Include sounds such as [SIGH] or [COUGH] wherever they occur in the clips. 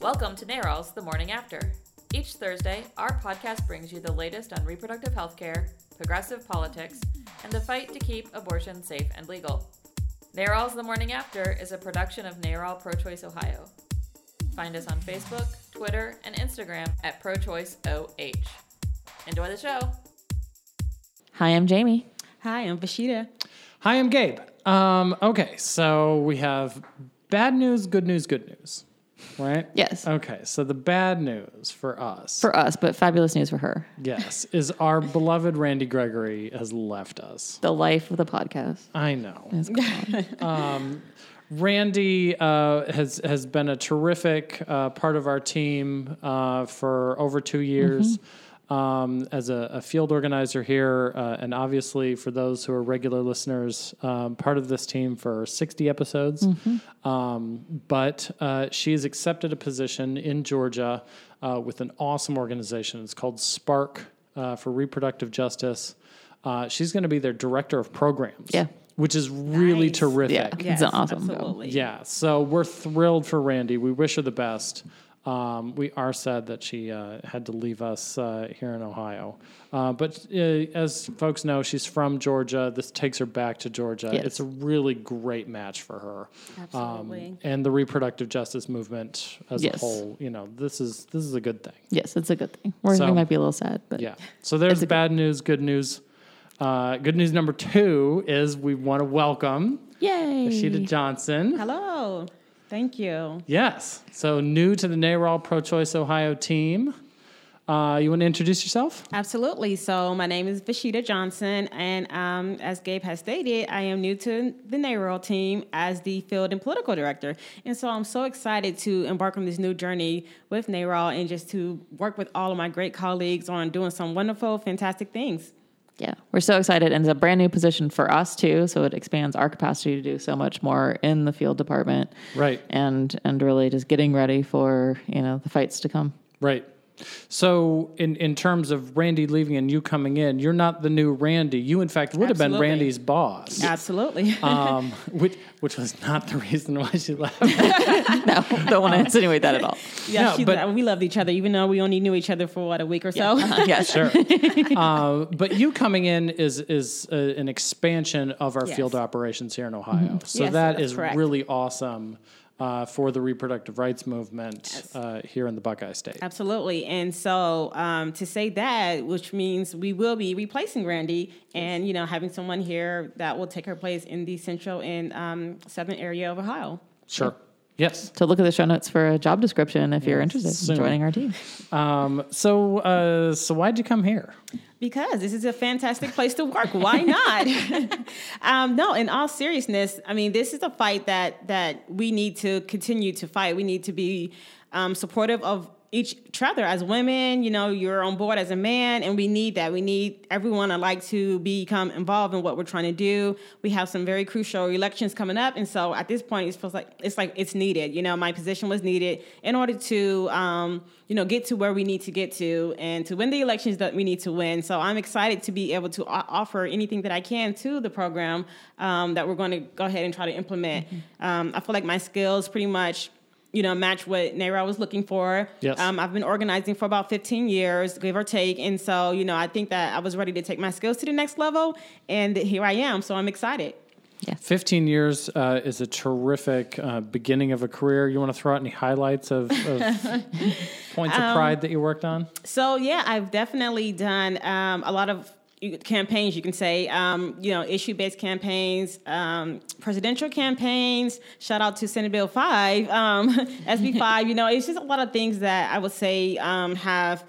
Welcome to NARAL's The Morning After. Each Thursday, our podcast brings you the latest on reproductive health care, progressive politics, and the fight to keep abortion safe and legal. NARAL's The Morning After is a production of NARAL Pro Choice Ohio. Find us on Facebook, Twitter, and Instagram at ProChoiceOH. Enjoy the show. Hi, I'm Jamie. Hi, I'm Vashita. Hi, I'm Gabe. Um, okay, so we have bad news, good news, good news, right? Yes. Okay, so the bad news for us, For us, but fabulous news for her. yes, is our beloved Randy Gregory has left us. The life of the podcast I know. is gone. [LAUGHS] Randy uh, has has been a terrific uh, part of our team uh, for over two years. Um, as a, a field organizer here, uh, and obviously for those who are regular listeners, um, part of this team for 60 episodes. Um, but uh, she has accepted a position in Georgia uh, with an awesome organization. It's called Spark uh, for Reproductive Justice. Uh, she's going to be their director of programs. Yeah. Which is really Nice. terrific. Yeah. It's an awesome job. absolutely. Yeah, so we're thrilled for Randy. We wish her the best. Um, we are sad that she uh, had to leave us uh, here in Ohio. Uh, but uh, as folks know, she's from Georgia. This takes her back to Georgia. Yes. It's a really great match for her. Absolutely. Um, and the reproductive justice movement as Yes. a whole, you know, this is this is a good thing. yes, it's a good thing. We're, So- we might be a little sad, but Yeah. So there's a good- bad news, good news. Uh, good news number two is we want to welcome yay! Rashida Johnson. Hello. Thank you. Yes. So new to the NARAL Pro Choice Ohio team. Uh, you want to introduce yourself? Absolutely. So my name is Vashita Johnson, and um, as Gabe has stated, I am new to the NARAL team as the field and political director. And so I'm so excited to embark on this new journey with NARAL and just to work with all of my great colleagues on doing some wonderful, fantastic things. Yeah, we're so excited, and it's a brand new position for us too. So it expands our capacity to do so much more in the field department, Right. and and really just getting ready for you know the fights to come. Right. So, in, in terms of Randy leaving and you coming in, you're not the new Randy. You, in fact, would have been Randy's boss, Absolutely. [LAUGHS] um, which, which was not the reason why she left. [LAUGHS] No, don't want to insinuate that at all. [LAUGHS] yeah, no, she, but- we loved each other, even though we only knew each other for what a week or so. yes, Sure. uh, but you coming in is is uh an expansion of our Yes. field operations here in Ohio. So Yes, that's correct. really awesome uh, for the reproductive rights movement uh, here in the Buckeye State. Absolutely. And so um, to say that, which means we will be replacing Randy and, you know, having someone here that will take her place in the central and um, southern area of Ohio. Sure. Yes. To look at the show notes for a job description if you're interested soon. in joining our team. Um, so uh, so why'd you come here? Because this is a fantastic place to work. Why not? [LAUGHS] um, no, in all seriousness, I mean, this is a fight that that we need to continue to fight. We need to be um, supportive of each other as women. You know, you're on board as a man, and we need that. We need everyone alike to become involved in what we're trying to do. We have some very crucial elections coming up, and so at this point, it feels like it's like it's needed. You know, my position was needed in order to, um, you know, get to where we need to get to, and to win the elections that we need to win. So I'm excited to be able to offer anything that I can to the program um, that we're going to go ahead and try to implement. Um, I feel like my skills pretty much you know, match what NARAL was looking for. Yes. Um, I've been organizing for about 15 years, give or take. And so, you know, I think that I was ready to take my skills to the next level. And here I am. So I'm excited. Yes. 15 years uh, is a terrific uh, beginning of a career. You want to throw out any highlights of, of [LAUGHS] points of pride that you worked on? So yeah, I've definitely done um, a lot of campaigns. You can say, um, you know, issue-based campaigns, um, presidential campaigns. Shout out to Senate Bill Five, um, [LAUGHS] SB Five. You know, it's just a lot of things that I would say um, have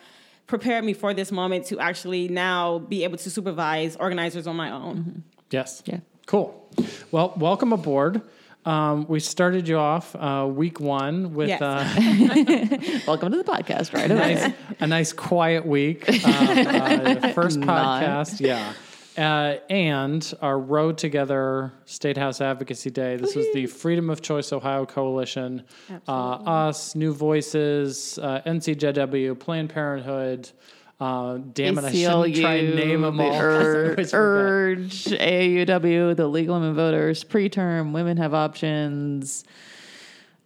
prepared me for this moment to actually now be able to supervise organizers on my own. Yes. Yeah. Cool. Well, welcome aboard. Um, we started you off uh, week one with Yes. uh, [LAUGHS] Welcome to the podcast, right a, nice, a nice quiet week. Um, uh, first [LAUGHS] Not. podcast, yeah. Uh, and our Road Together State House Advocacy Day. This was the Freedom of Choice Ohio Coalition. Uh, us, New Voices, uh, NCJW, Planned Parenthood. Uh, damn it, I shouldn't try and name them the all. [LAUGHS] Ur- Urge, AAUW, the League of Women Voters, Preterm, Women Have Options,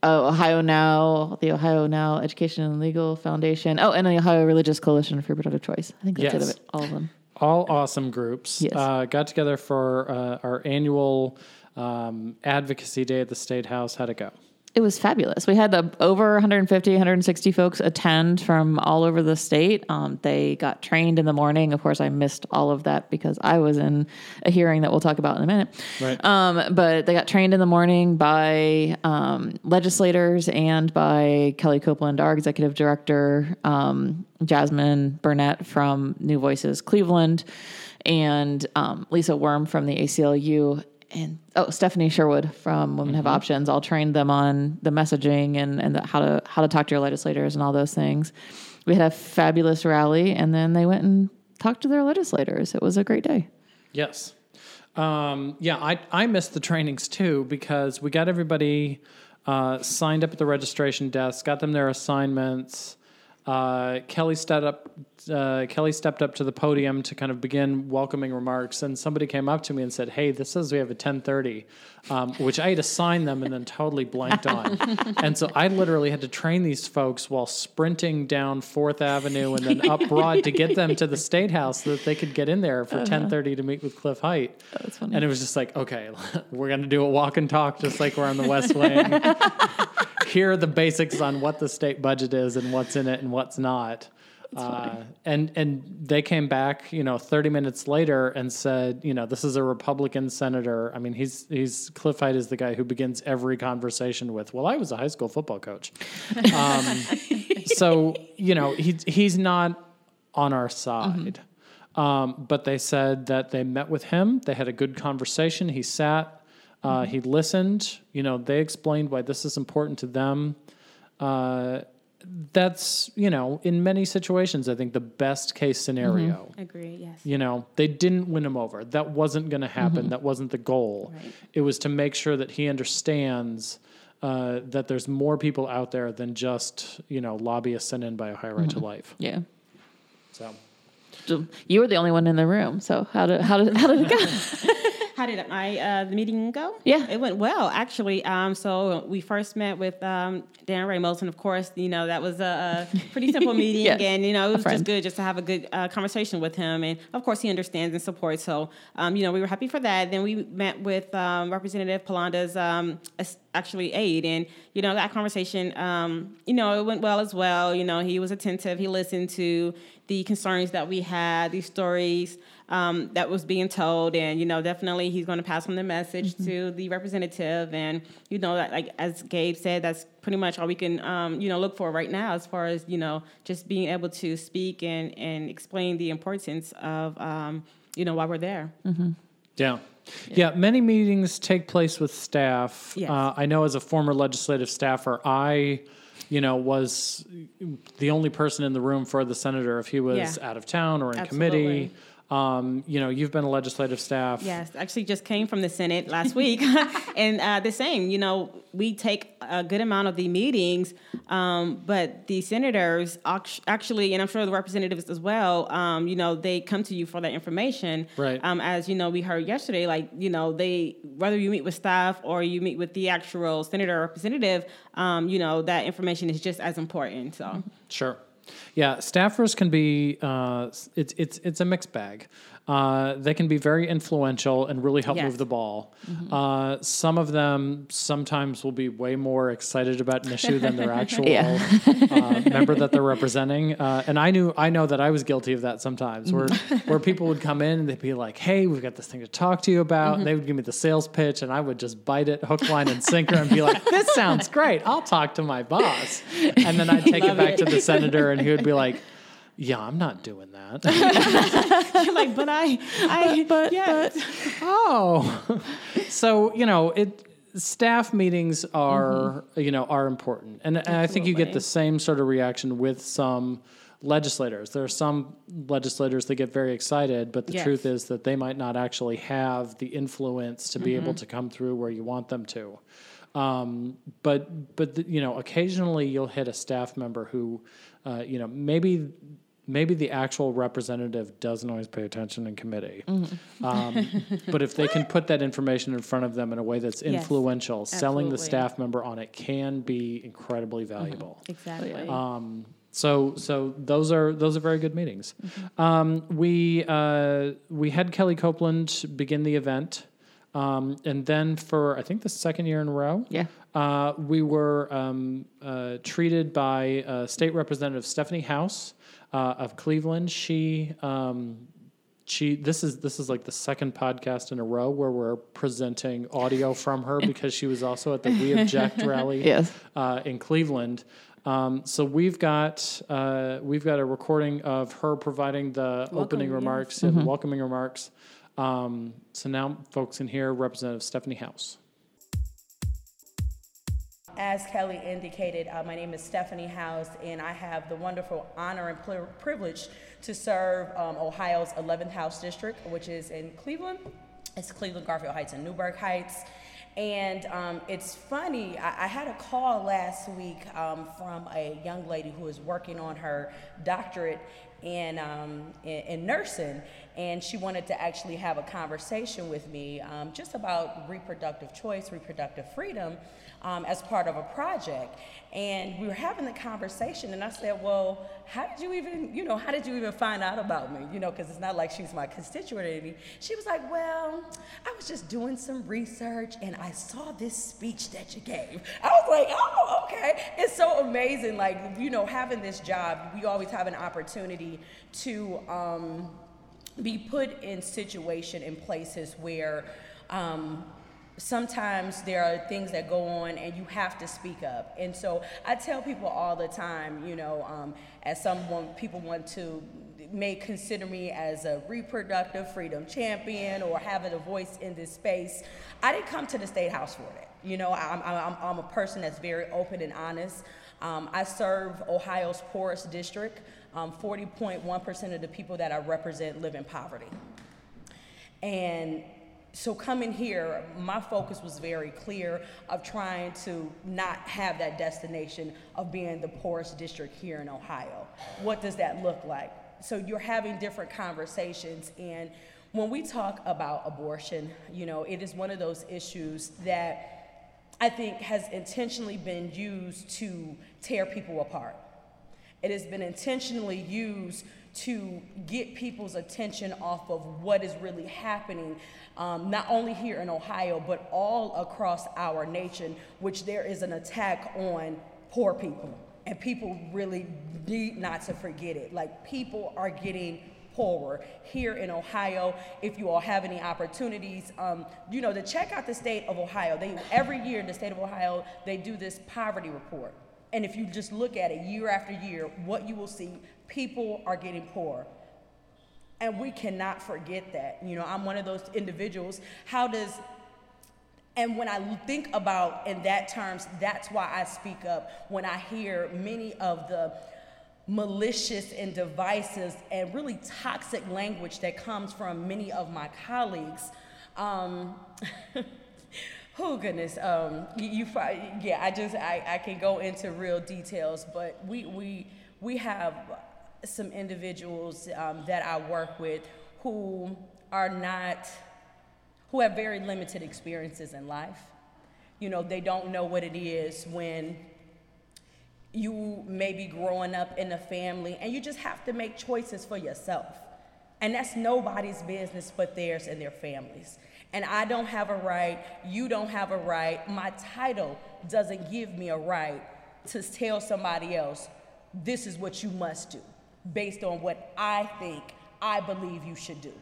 oh, Ohio Now, the Ohio Now Education and Legal Foundation. Oh, and the Ohio Religious Coalition for Reproductive Choice. I think that's Yes. it of it, all of them. all awesome groups Yes. uh, got together for uh, our annual um, advocacy day at the state house how'd it go It was fabulous. We had uh, over 150, 160 folks attend from all over the state. Um, they got trained in the morning. Of course, I missed all of that because I was in a hearing that we'll talk about in a minute. Right. Um, but they got trained in the morning by um, legislators and by Kelly Copeland, our executive director, um, Jasmine Burnett from New Voices Cleveland, and um, Lisa Worm from the ACLU and oh Stephanie Sherwood from Women Have Options. I'll train them on the messaging and and the, how to how to talk to your legislators and all those things. We had a fabulous rally, and then they went and talked to their legislators. It was a great day. Yes. Um, yeah, I, I missed the trainings too because we got everybody uh, signed up at the registration desk, got them their assignments. Uh, Kelly stepped up. Uh, Kelly stepped up to the podium to kind of begin welcoming remarks, and somebody came up to me and said, "Hey, this says we have a 10:30," um, which I had to sign them and then totally blanked on. [LAUGHS] and so I literally had to train these folks while sprinting down Fourth Avenue and then up Broad to get them to the state house so that they could get in there for 10:30 to meet with Cliff Hite. That's funny. And it was just like, okay, [LAUGHS] we're gonna do a walk and talk just like we're on the West Wing. [LAUGHS] Here are the basics on what the state budget is and what's in it and what's not. Uh, and and they came back, you know, 30 minutes later and said, you know, this is a Republican senator. I mean, he's he's Cliff Hite is the guy who begins every conversation with, "Well, I was a high school football coach." Um, [LAUGHS] so you know, he's he's not on our side. Um, but they said that they met with him. They had a good conversation. He sat. Uh, He listened. You know, they explained why this is important to them. Uh, that's you know, in many situations, I think the best case scenario. Agree. Yes. You know, they didn't win him over. That wasn't going to happen. That wasn't the goal. Right. It was to make sure that he understands uh, that there's more people out there than just you know lobbyists sent in by Ohio right to life. Yeah. So. So You were the only one in the room. So how did how did how did it go? [LAUGHS] How did my uh, the meeting go? Yeah. it went well actually. Um, so we first met with um, Dan Ramos, and of course, you know that was a, a pretty simple [LAUGHS] meeting, Yes, and you know it was just good just to have a good uh, conversation with him, and of course he understands and supports. So um, you know we were happy for that. Then we met with um, Representative Palanda's um, actually aide, and you know that conversation, um, you know it went well as well. You know he was attentive, he listened to the concerns that we had, these stories um, that was being told, and you know, definitely he's going to pass on the message to the representative, and you know, that like as Gabe said, that's pretty much all we can um, you know look for right now, as far as you know, just being able to speak and and explain the importance of um, you know why we're there. Yeah. Yeah, many meetings take place with staff. Yes. Uh, I know as a former legislative staffer, I, you know, was the only person in the room for the senator if he was Yeah. out of town or in Absolutely. committee. Um, you know, you've been a legislative staff. Yes, actually, just came from the Senate last week, [LAUGHS] [LAUGHS] and uh, the same. You know, we take a good amount of the meetings, um, but the senators actually, and I'm sure the representatives as well. Um, you know, they come to you for that information. Right. Um, as you know, we heard yesterday, like you know, they whether you meet with staff or you meet with the actual senator or representative, um, you know, that information is just as important. So. Sure. Yeah, staffers can be uh, it's it's it's a mixed bag. Uh, they can be very influential and really help Yes. move the ball. Uh, some of them sometimes will be way more excited about an issue than their [LAUGHS] actual Yeah. uh, member that they're representing. Uh, and I knew I know that I was guilty of that sometimes, where where people would come in and they'd be like, "Hey, we've got this thing to talk to you about." And they would give me the sales pitch, and I would just bite it hook, line, and sinker, and be like, [LAUGHS] "This sounds great. I'll talk to my boss." And then I'd [LAUGHS] take it back to the senator, and he would be like. Yeah, I'm not doing that. [LAUGHS] You're like, but I, I, but- yeah. oh, so you know it. Staff meetings are you know are important, and, and I think you get the same sort of reaction with some legislators. There are some legislators that get very excited, but the Yes. truth is that they might not actually have the influence to be able to come through where you want them to. Um, but but you know occasionally you'll hit a staff member who uh, you know maybe maybe the actual representative doesn't always pay attention in committee. Um, [LAUGHS] but if they can put that information in front of them in a way that's Yes, influential, selling the staff member on it can be incredibly valuable. Exactly. Um, so so those are those are very good meetings. Um, we uh, we had Kelly Copeland begin the event, um, and then for I think the second year in a row, Yeah. uh, we were um, uh, treated by uh, State Representative Stephanie Howse uh, of Cleveland. She um, she this is this is like the second podcast in a row where we're presenting audio from her [LAUGHS] because she was also at the We Object [LAUGHS] rally Yes. uh, in Cleveland. Um, so we've got uh, we've got a recording of her providing the opening yes. remarks and welcoming remarks. Um, so now folks in here, Representative Stephanie Howse. As Kelly indicated, uh, my name is Stephanie Howse, and I have the wonderful honor and pl- privilege to serve um, Ohio's 11th House District, which is in Cleveland. It's Cleveland, Garfield Heights, and Newburgh Heights. And um, it's funny, I, I had a call last week um, from a young lady who is working on her doctorate in, um, in, in nursing, and she wanted to actually have a conversation with me um, just about reproductive choice, reproductive freedom um, as part of a project. And we were having the conversation, and I said, Well, how did you even, you know, how did you even find out about me? You know, because it's not like she's my constituent or anything. She was like, Well, I was just doing some research and I saw this speech that you gave. I was like, Oh, okay. It's so amazing. Like, you know, having this job, we always have an opportunity to, um, be put in situation in places where um, sometimes there are things that go on and you have to speak up. And so i tell people all the time you know um, as someone people want to may consider me as a reproductive freedom champion or having a voice in this space. I didn't come to the state house for that. You know i'm, I'm, I'm a person that's very open and honest. Um, i serve ohio's poorest district. Um, 40.1% of the people that I represent live in poverty. And so coming here, my focus was very clear of trying to not have that destination of being the poorest district here in Ohio. What does that look like? So you're having different conversations and when we talk about abortion, you know, it is one of those issues that I think has intentionally been used to tear people apart. It has been intentionally used to get people's attention off of what is really happening, um, not only here in Ohio, but all across our nation, which there is an attack on poor people. And people really need not to forget it. Like, people are getting poorer here in Ohio. If you all have any opportunities, um, you know, to check out the state of Ohio. They every year in the state of Ohio they do this poverty report, and if you just look at it year after year, what you will see, people are getting poor. And we cannot forget that. You know, I'm one of those individuals. How does and when I think about in that terms, that's why I speak up when I hear many of the malicious and divisive and really toxic language that comes from many of my colleagues. Um, [LAUGHS] oh goodness, um, you, you yeah, I just I, I can go into real details, but we we we have some individuals um, that I work with who are not who have very limited experiences in life. You know, they don't know what it is when you may be growing up in a family and you just have to make choices for yourself. And that's nobody's business but theirs and their families. And I don't have a right, you don't have a right, my title doesn't give me a right to tell somebody else, this is what you must do, based on what I think, I believe you should do.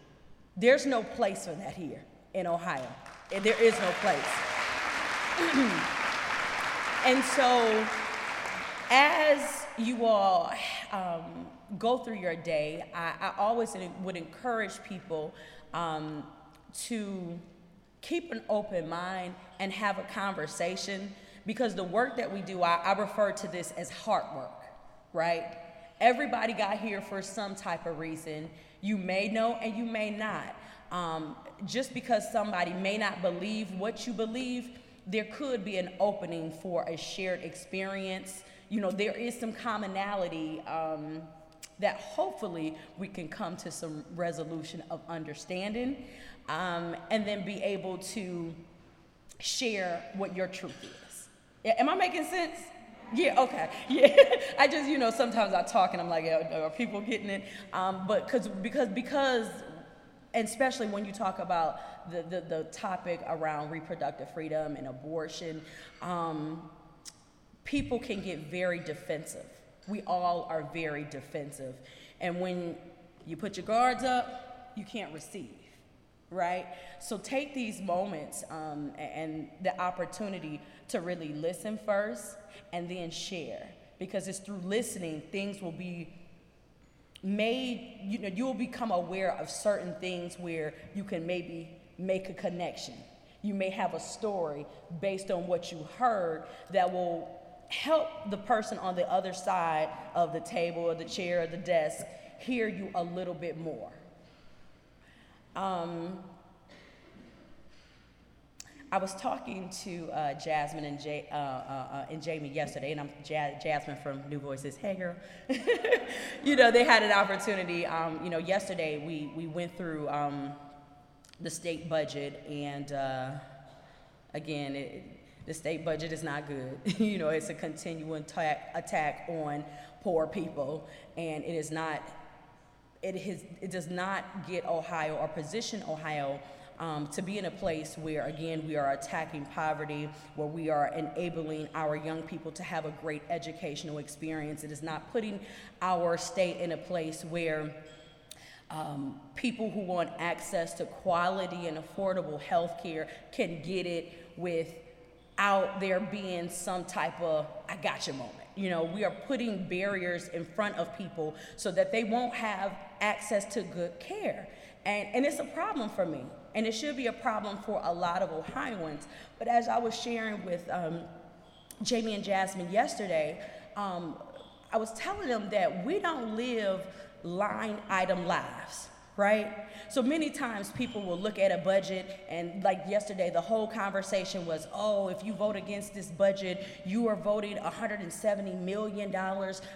There's no place for that here in Ohio. And There is no place. [CLEARS THROAT] and so, as you all um, go through your day, I, I always would encourage people um, to keep an open mind and have a conversation because the work that we do, I, I refer to this as heart work, right? Everybody got here for some type of reason. You may know and you may not. Um, just because somebody may not believe what you believe, there could be an opening for a shared experience. You know, there is some commonality um, that hopefully we can come to some resolution of understanding um, and then be able to share what your truth is. Am I making sense? Yeah, okay. [LAUGHS] Yeah, I just, you know, sometimes I talk and I'm like, are people getting it? Um, but cause, because, because, and especially when you talk about the, the, the topic around reproductive freedom and abortion, um, people can get very defensive. We all are very defensive. And when you put your guards up, you can't receive, right? So take these moments um, and the opportunity to really listen first and then share. Because it's through listening, things will be made, you know, you'll become aware of certain things where you can maybe make a connection. You may have a story based on what you heard that will help the person on the other side of the table or the chair or the desk hear you a little bit more. Um, I was talking to uh, Jasmine and, J, uh, uh, uh and Jamie yesterday, and I'm ja- Jasmine from New Voices. Hey, girl. [LAUGHS] you know, they had an opportunity. Um, you know, yesterday we, we went through um, the state budget, and uh, again, it, the state budget is not good. [LAUGHS] you know, it's a continuing attack, attack on poor people, and it is not. It, has, it does not get Ohio or position Ohio um, to be in a place where, again, we are attacking poverty, where we are enabling our young people to have a great educational experience. It is not putting our state in a place where um, people who want access to quality and affordable health care can get it without there being some type of I gotcha moment. You know, we are putting barriers in front of people so that they won't have access to good care. And, and it's a problem for me and it should be a problem for a lot of Ohioans. But as I was sharing with um, Jamie and Jasmine yesterday, um, I was telling them that we don't live line item lives, right? So many times people will look at a budget, and like yesterday, the whole conversation was, oh, if you vote against this budget, you are voting $170 million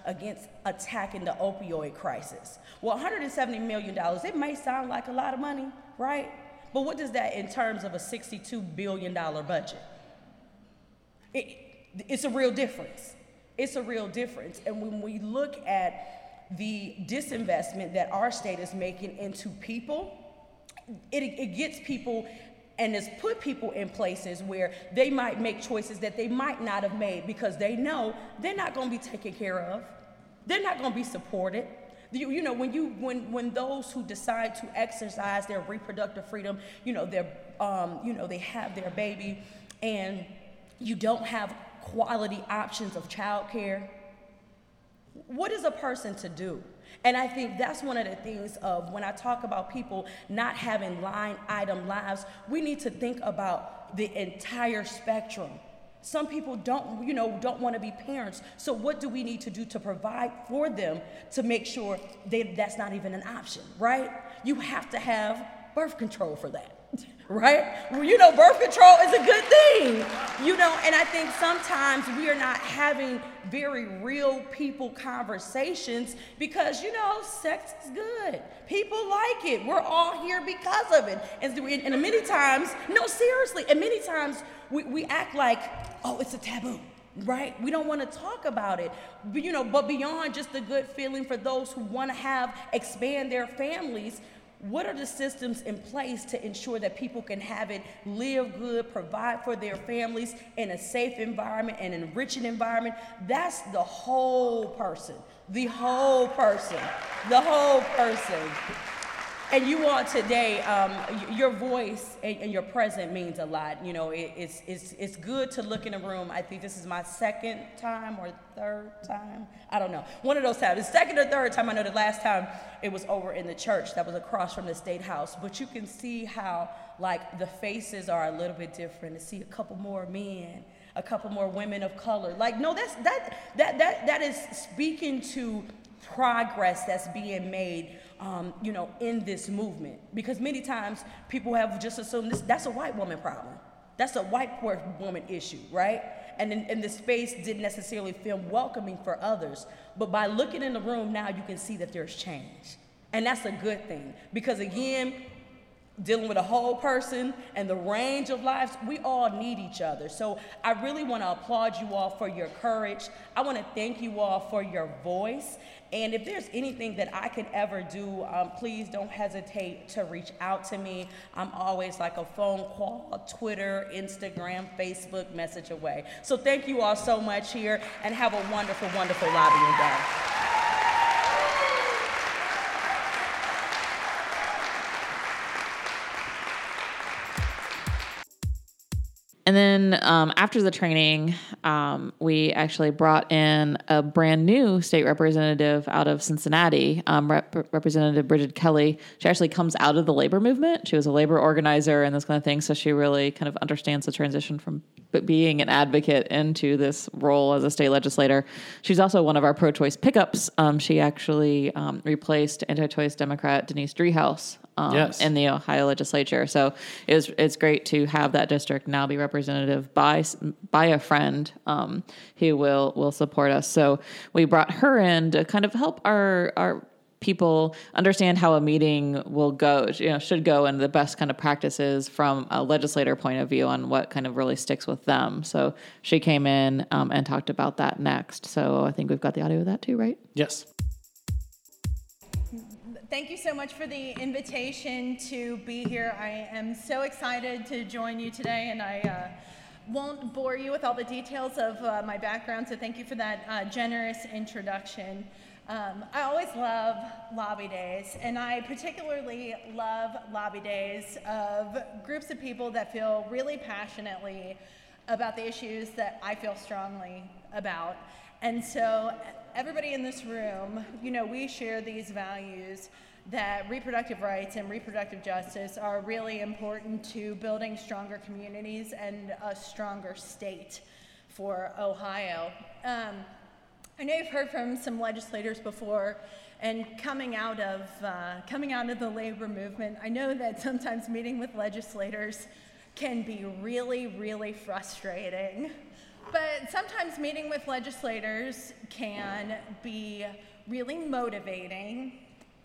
against attacking the opioid crisis. Well, $170 million, it may sound like a lot of money, right? But what does that in terms of a $62 billion budget? It, it's a real difference. It's a real difference. And when we look at the disinvestment that our state is making into people, it, it gets people and has put people in places where they might make choices that they might not have made because they know they're not going to be taken care of. They're not going to be supported. You, you know, when you when when those who decide to exercise their reproductive freedom, you know, they're um, you know, they have their baby and you don't have quality options of childcare. What is a person to do? And I think that's one of the things of when I talk about people not having line item lives, we need to think about the entire spectrum some people don't, you know, don't want to be parents. So what do we need to do to provide for them to make sure they, that's not even an option, right? You have to have birth control for that. Right? Well, you know, birth control is a good thing. You know, and I think sometimes we are not having very real people conversations because, you know, sex is good. People like it. We're all here because of it. And, and many times, no, seriously, and many times we, we act like, oh, it's a taboo right? We don't want to talk about it. But, you know, but beyond just the good feeling for those who want to have expand their families, what are the systems in place to ensure that people can have it, live good, provide for their families in a safe environment and an enriching environment? That's the whole person. The whole person. The whole person. And you all today, um, your voice and, and, your presence means a lot. You know, it, it's, it's, it's good to look in a room. I think this is my second time or third time. I don't know. One of those times. The second or third time. I know the last time it was over in the church that was across from the state house. But you can see how, like, the faces are a little bit different. To see a couple more men a couple more women of color. Like, no, that's that that that that is speaking to progress that's being made um, you know, in this movement. Because many times people have just assumed this, that's a white woman problem. That's a white poor woman issue, right? and, and the space didn't necessarily feel welcoming for others. But by looking in the room now, you can see that there's change. And that's a good thing because, again, dealing with a whole person and the range of lives, we all need each other. So I really want to applaud you all for your courage. I want to thank you all for your voice. And if there's anything that I could ever do, um, please don't hesitate to reach out to me. I'm always like a phone call, Twitter, Instagram, Facebook message away. So thank you all so much here and have a wonderful, wonderful lobbying day. And then um, after the training, um, we actually brought in a brand new state representative out of Cincinnati, um, Rep- Representative Brigid Kelly. She actually comes out of the labor movement. She was a labor organizer and this kind of thing. So she really kind of understands the transition from being an advocate into this role as a state legislator. She's also one of our pro choice pickups. Um, she actually um, replaced anti choice Democrat Denise Driehaus um, yes. in the Ohio legislature. So it was, it's great to have that district now be representative by by a friend um, who will will support us. So we brought her in to kind of help our our people understand how a meeting will go, you know, should go and the best kind of practices from a legislator point of view on what kind of really sticks with them. So she came in um, and talked about that next. So I think we've got the audio of that too, right? Yes thank you so much for the invitation to be here. I am so excited to join you today, and I uh, won't bore you with all the details of uh, my background, so thank you for that uh, generous introduction. Um, I always love lobby days, and I particularly love lobby days of groups of people that feel really passionately about the issues that I feel strongly about. And so everybody in this room, you know, we share these values that reproductive rights and reproductive justice are really important to building stronger communities and a stronger state for Ohio. Um, I know you've heard from some legislators before, and coming out of uh, coming out of the labor movement, I know that sometimes meeting with legislators can be really, really frustrating. But sometimes meeting with legislators can be really motivating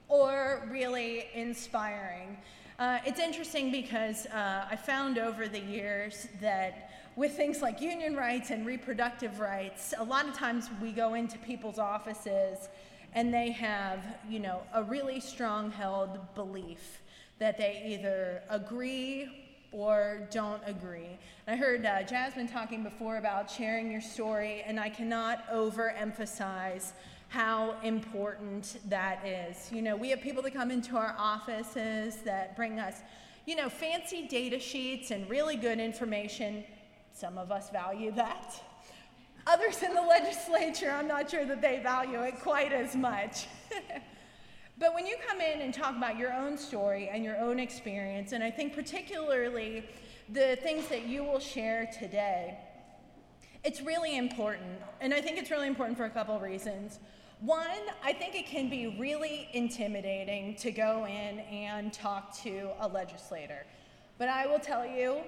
or really inspiring. Uh, it's interesting because uh, I found over the years that with things like union rights and reproductive rights, a lot of times we go into people's offices and they have, you know, a really strong held belief that they either agree or don't agree. I heard uh, Jasmine talking before about sharing your story, and I cannot overemphasize how important that is. You know, we have people that come into our offices that bring us, you know, fancy data sheets and really good information. Some of us value that. Others in the [LAUGHS] legislature, I'm not sure that they value it quite as much. [LAUGHS] But when you come in and talk about your own story and your own experience, and I think particularly the things that you will share today, it's really important. And I think it's really important for a couple reasons. One, I think it can be really intimidating to go in and talk to a legislator. But I will tell you,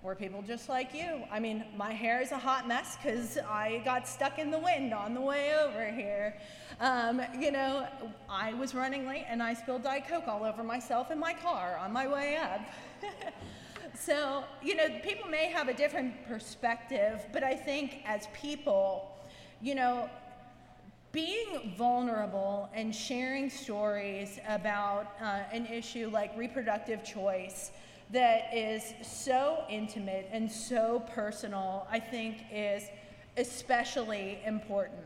we're people just like you. I mean, my hair is a hot mess because I got stuck in the wind on the way over here. Um, you know, I was running late and I spilled Diet Coke all over myself in my car on my way up. [LAUGHS] so, you know, people may have a different perspective, but I think as people, you know, being vulnerable and sharing stories about uh, an issue like reproductive choice that is so intimate and so personal, I think is especially important.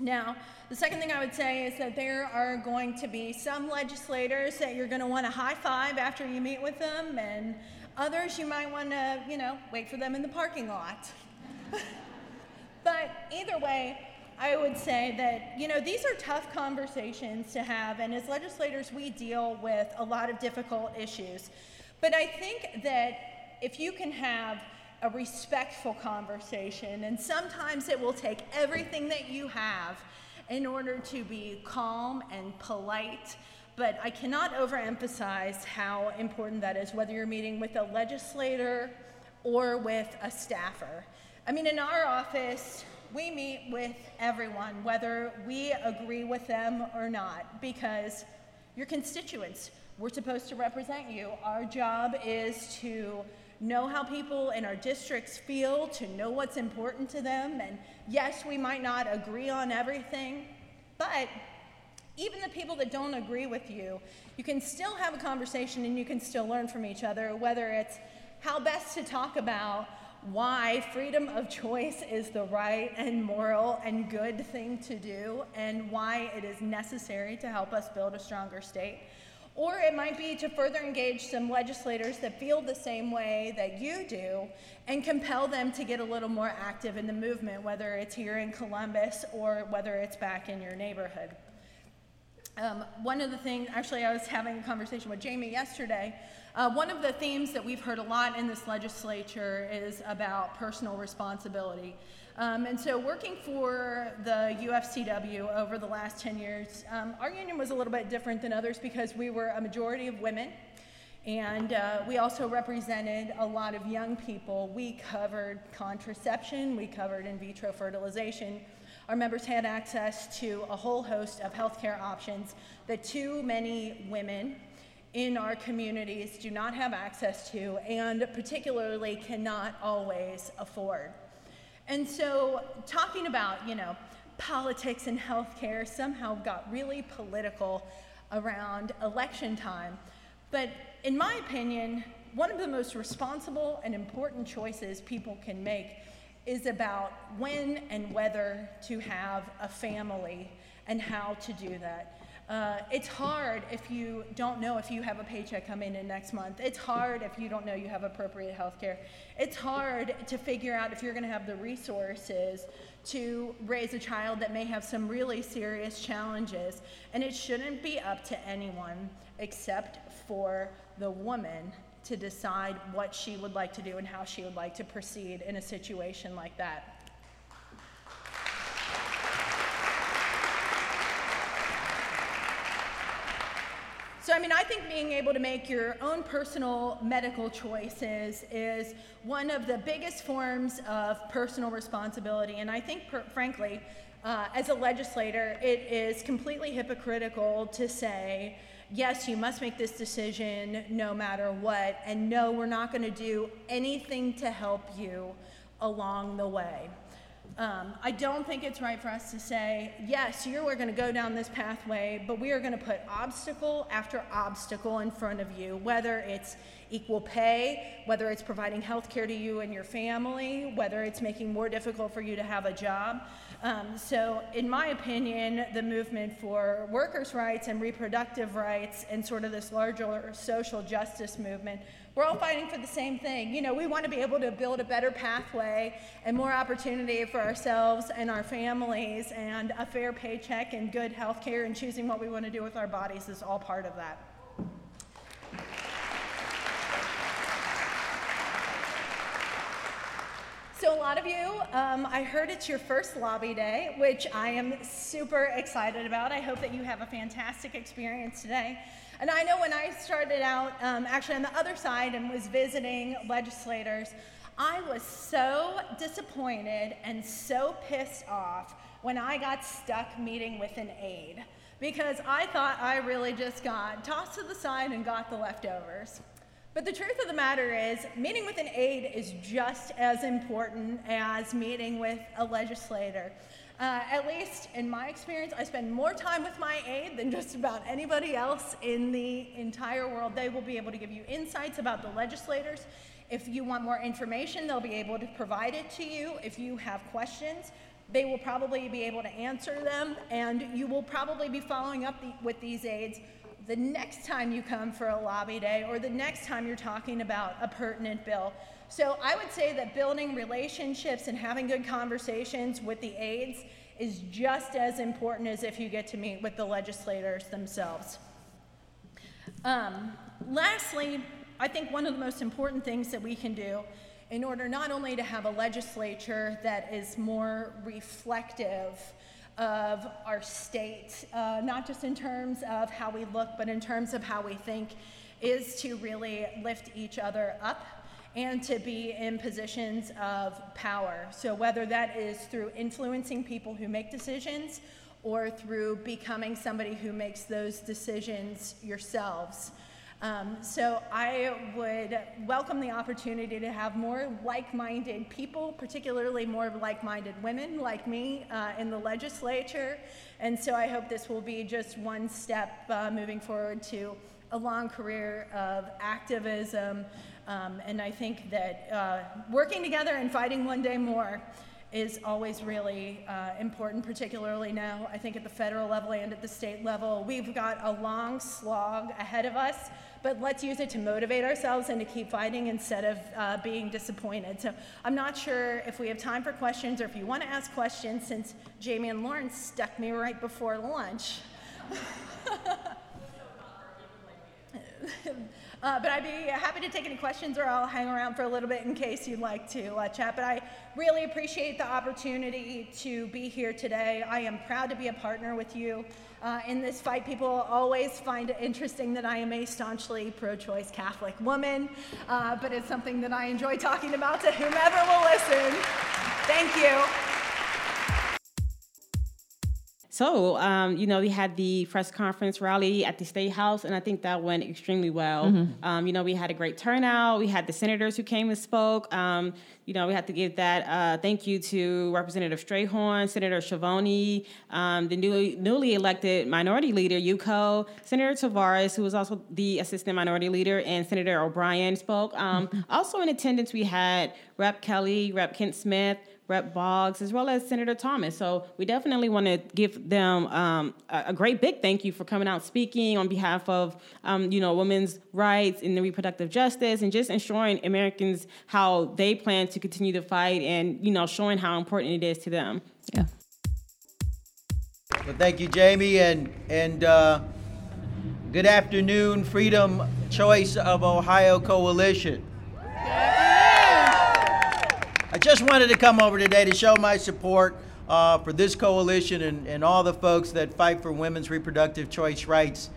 Now, the second thing I would say is that there are going to be some legislators that you're going to want to high five after you meet with them, and others you might want to, you know, wait for them in the parking lot. [LAUGHS] but either way, I would say that, you know, these are tough conversations to have, and as legislators, we deal with a lot of difficult issues. But I think that if you can have a respectful conversation, and sometimes it will take everything that you have in order to be calm and polite. But I cannot overemphasize how important that is, whether you're meeting with a legislator or with a staffer. I mean, in our office, we meet with everyone, whether we agree with them or not, because your constituents, we're supposed to represent you. Our job is to know how people in our districts feel, to know what's important to them. And yes, we might not agree on everything, but even the people that don't agree with you, you can still have a conversation and you can still learn from each other, whether it's how best to talk about why freedom of choice is the right and moral and good thing to do and why it is necessary to help us build a stronger state. Or it might be to further engage some legislators that feel the same way that you do and compel them to get a little more active in the movement, whether it's here in Columbus or whether it's back in your neighborhood. Um, one of the things, actually, I was having a conversation with Jamie yesterday. Uh, one of the themes that we've heard a lot in this legislature is about personal responsibility. Um, and so, working for the UFCW over the last 10 years, um, our union was a little bit different than others because we were a majority of women. And uh, we also represented a lot of young people. We covered contraception, we covered in vitro fertilization. Our members had access to a whole host of healthcare options that too many women in our communities do not have access to and particularly cannot always afford. And so, talking about, you know, politics and healthcare somehow got really political around election time. But in my opinion, one of the most responsible and important choices people can make is about when and whether to have a family and how to do that. Uh, it's hard if you don't know if you have a paycheck coming in next month. It's hard if you don't know you have appropriate health care. It's hard to figure out if you're going to have the resources to raise a child that may have some really serious challenges. And it shouldn't be up to anyone except for the woman to decide what she would like to do and how she would like to proceed in a situation like that. So, I mean, I think being able to make your own personal medical choices is one of the biggest forms of personal responsibility. And I think, per- frankly, uh, as a legislator, it is completely hypocritical to say, yes, you must make this decision no matter what, and no, we're not going to do anything to help you along the way. Um, I don't think it's right for us to say, yes, you are going to go down this pathway, but we are going to put obstacle after obstacle in front of you, whether it's equal pay, whether it's providing health care to you and your family, whether it's making more difficult for you to have a job. Um, so, in my opinion, the movement for workers' rights and reproductive rights and sort of this larger social justice movement we're all fighting for the same thing. You know, we want to be able to build a better pathway and more opportunity for ourselves and our families, and a fair paycheck and good health care and choosing what we want to do with our bodies is all part of that. So, a lot of you, um, I heard it's your first lobby day, which I am super excited about. I hope that you have a fantastic experience today. And I know when I started out, um, actually on the other side, and was visiting legislators, I was so disappointed and so pissed off when I got stuck meeting with an aide because I thought I really just got tossed to the side and got the leftovers. But the truth of the matter is, meeting with an aide is just as important as meeting with a legislator. Uh, at least in my experience, I spend more time with my aide than just about anybody else in the entire world. They will be able to give you insights about the legislators. If you want more information, they'll be able to provide it to you. If you have questions, they will probably be able to answer them, and you will probably be following up the, with these aides the next time you come for a lobby day or the next time you're talking about a pertinent bill. So I would say that building relationships and having good conversations with the aides is just as important as if you get to meet with the legislators themselves. Um, lastly, I think one of the most important things that we can do in order not only to have a legislature that is more reflective of our state, uh, not just in terms of how we look, but in terms of how we think, is to really lift each other up and to be in positions of power. So, whether that is through influencing people who make decisions or through becoming somebody who makes those decisions yourselves. Um, so I would welcome the opportunity to have more like-minded people, particularly more like-minded women like me uh, in the legislature. And so I hope this will be just one step uh, moving forward to a long career of activism. Um, and I think that uh, working together and fighting one day more is always really uh, important, particularly now, I think at the federal level and at the state level. We've got a long slog ahead of us, but let's use it to motivate ourselves and to keep fighting instead of uh, being disappointed. So I'm not sure if we have time for questions or if you want to ask questions since Jamie and Lawrence stuck me right before lunch. [LAUGHS] Uh, but I'd be happy to take any questions or I'll hang around for a little bit in case you'd like to uh, chat. But I really appreciate the opportunity to be here today. I am proud to be a partner with you uh, in this fight. People always find it interesting that I am a staunchly pro choice Catholic woman, uh, but it's something that I enjoy talking about to whomever will listen. Thank you. So, um, you know, we had the press conference rally at the State House, and I think that went extremely well. Mm-hmm. Um, you know, we had a great turnout. We had the senators who came and spoke. Um, you know, we have to give that uh, thank you to Representative Strahorn, Senator Schiavoni, um, the newly, newly elected Minority Leader Yuko, Senator Tavares, who was also the Assistant Minority Leader, and Senator O'Brien spoke. Um, mm-hmm. Also in attendance, we had Rep. Kelly, Rep. Kent Smith, Rep. Boggs, as well as Senator Thomas. So we definitely want to give them um, a, a, great big thank you for coming out speaking on behalf of um, you know women's rights and the reproductive justice, and just ensuring Americans how they plan to continue to fight, and you know showing how important it is to them. Yeah. Well, thank you, Jamie, and and uh, good afternoon, Freedom Choice of Ohio Coalition. I just wanted to come over today to show my support uh, for this coalition and, and all the folks that fight for women's reproductive choice rights.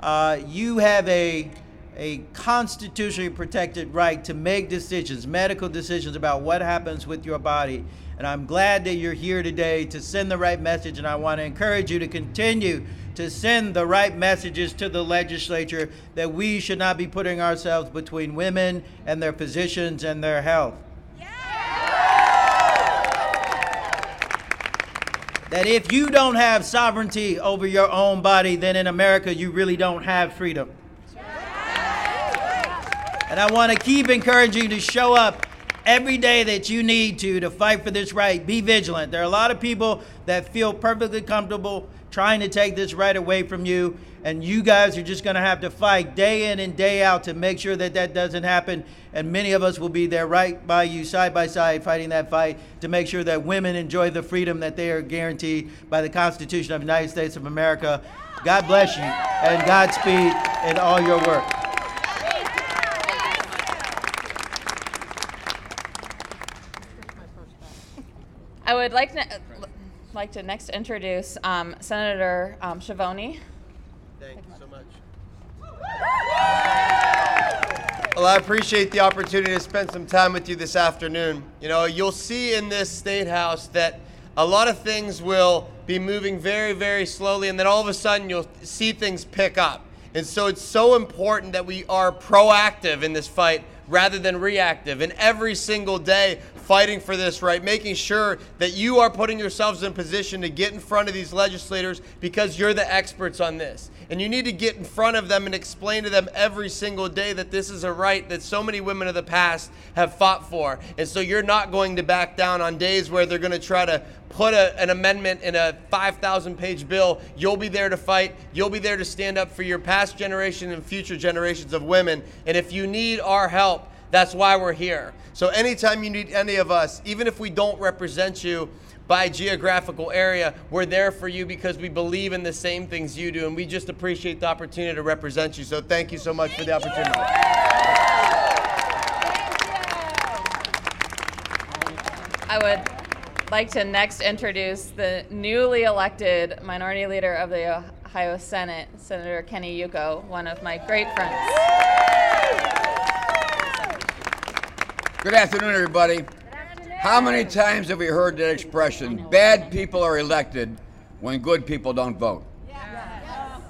Uh, you have a, a constitutionally protected right to make decisions, medical decisions about what happens with your body. And I'm glad that you're here today to send the right message, and I want to encourage you to continue to send the right messages to the legislature that we should not be putting ourselves between women and their physicians and their health. That if you don't have sovereignty over your own body, then in America you really don't have freedom. And I want to keep encouraging you to show up every day that you need to to fight for this right. Be vigilant. There are a lot of people that feel perfectly comfortable trying to take this right away from you. And you guys are just going to have to fight day in and day out to make sure that that doesn't happen. And many of us will be there right by you, side by side, fighting that fight to make sure that women enjoy the freedom that they are guaranteed by the Constitution of the United States of America. God bless you and Godspeed in all your work. I would like to like to next introduce um, Senator um, Schiavoni. Thank you so much. Well, I appreciate the opportunity to spend some time with you this afternoon. You know, you'll see in this state house that a lot of things will be moving very, very slowly, and then all of a sudden you'll see things pick up. And so it's so important that we are proactive in this fight rather than reactive. And every single day, fighting for this right, making sure that you are putting yourselves in position to get in front of these legislators because you're the experts on this. And you need to get in front of them and explain to them every single day that this is a right that so many women of the past have fought for. And so you're not going to back down on days where they're going to try to put a, an amendment in a 5,000 page bill. You'll be there to fight. You'll be there to stand up for your past generation and future generations of women. And if you need our help, that's why we're here. So anytime you need any of us, even if we don't represent you by geographical area, we're there for you because we believe in the same things you do, and we just appreciate the opportunity to represent you. So thank you so much for the opportunity. I would like to next introduce the newly elected minority leader of the Ohio Senate, Senator Kenny Yuko, one of my great friends. Good afternoon, everybody. How many times have we heard that expression, bad people are elected when good people don't vote?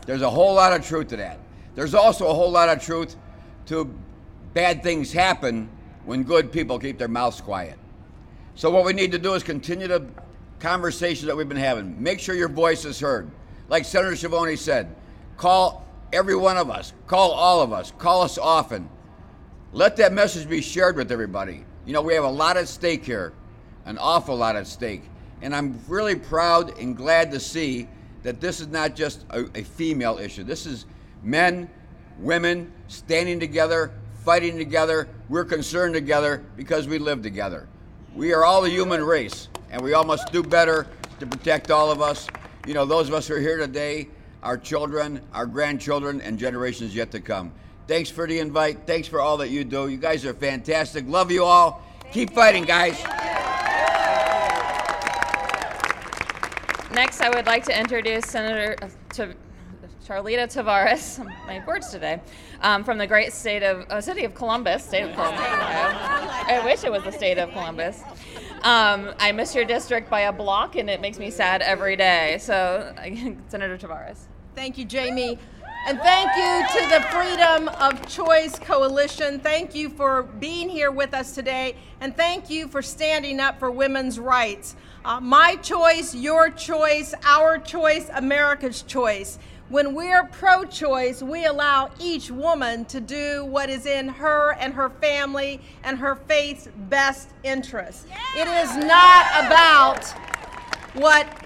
There's a whole lot of truth to that. There's also a whole lot of truth to bad things happen when good people keep their mouths quiet. So what we need to do is continue the conversation that we've been having. Make sure your voice is heard. Like Senator Schiavoni said, call every one of us, call all of us, call us often. Let that message be shared with everybody. You know, we have a lot at stake here, an awful lot at stake. And I'm really proud and glad to see that this is not just a, a female issue. This is men, women standing together, fighting together. We're concerned together because we live together. We are all the human race, and we all must do better to protect all of us. You know, those of us who are here today, our children, our grandchildren, and generations yet to come. Thanks for the invite. Thanks for all that you do. You guys are fantastic. Love you all. Keep fighting, guys. Next, I would like to introduce Senator uh, to Charleta Tavares, [LAUGHS] my words today, um, from the great state of uh, city of Columbus, state of Columbus. I wish it was the state of Columbus. Um, I miss your district by a block, and it makes me sad every day. So, [LAUGHS] Senator Tavares. Thank you, Jamie. And thank you to the Freedom of Choice Coalition. Thank you for being here with us today. And thank you for standing up for women's rights. Uh, my choice, your choice, our choice, America's choice. When we're pro choice, we allow each woman to do what is in her and her family and her faith's best interest. Yeah. It is not about what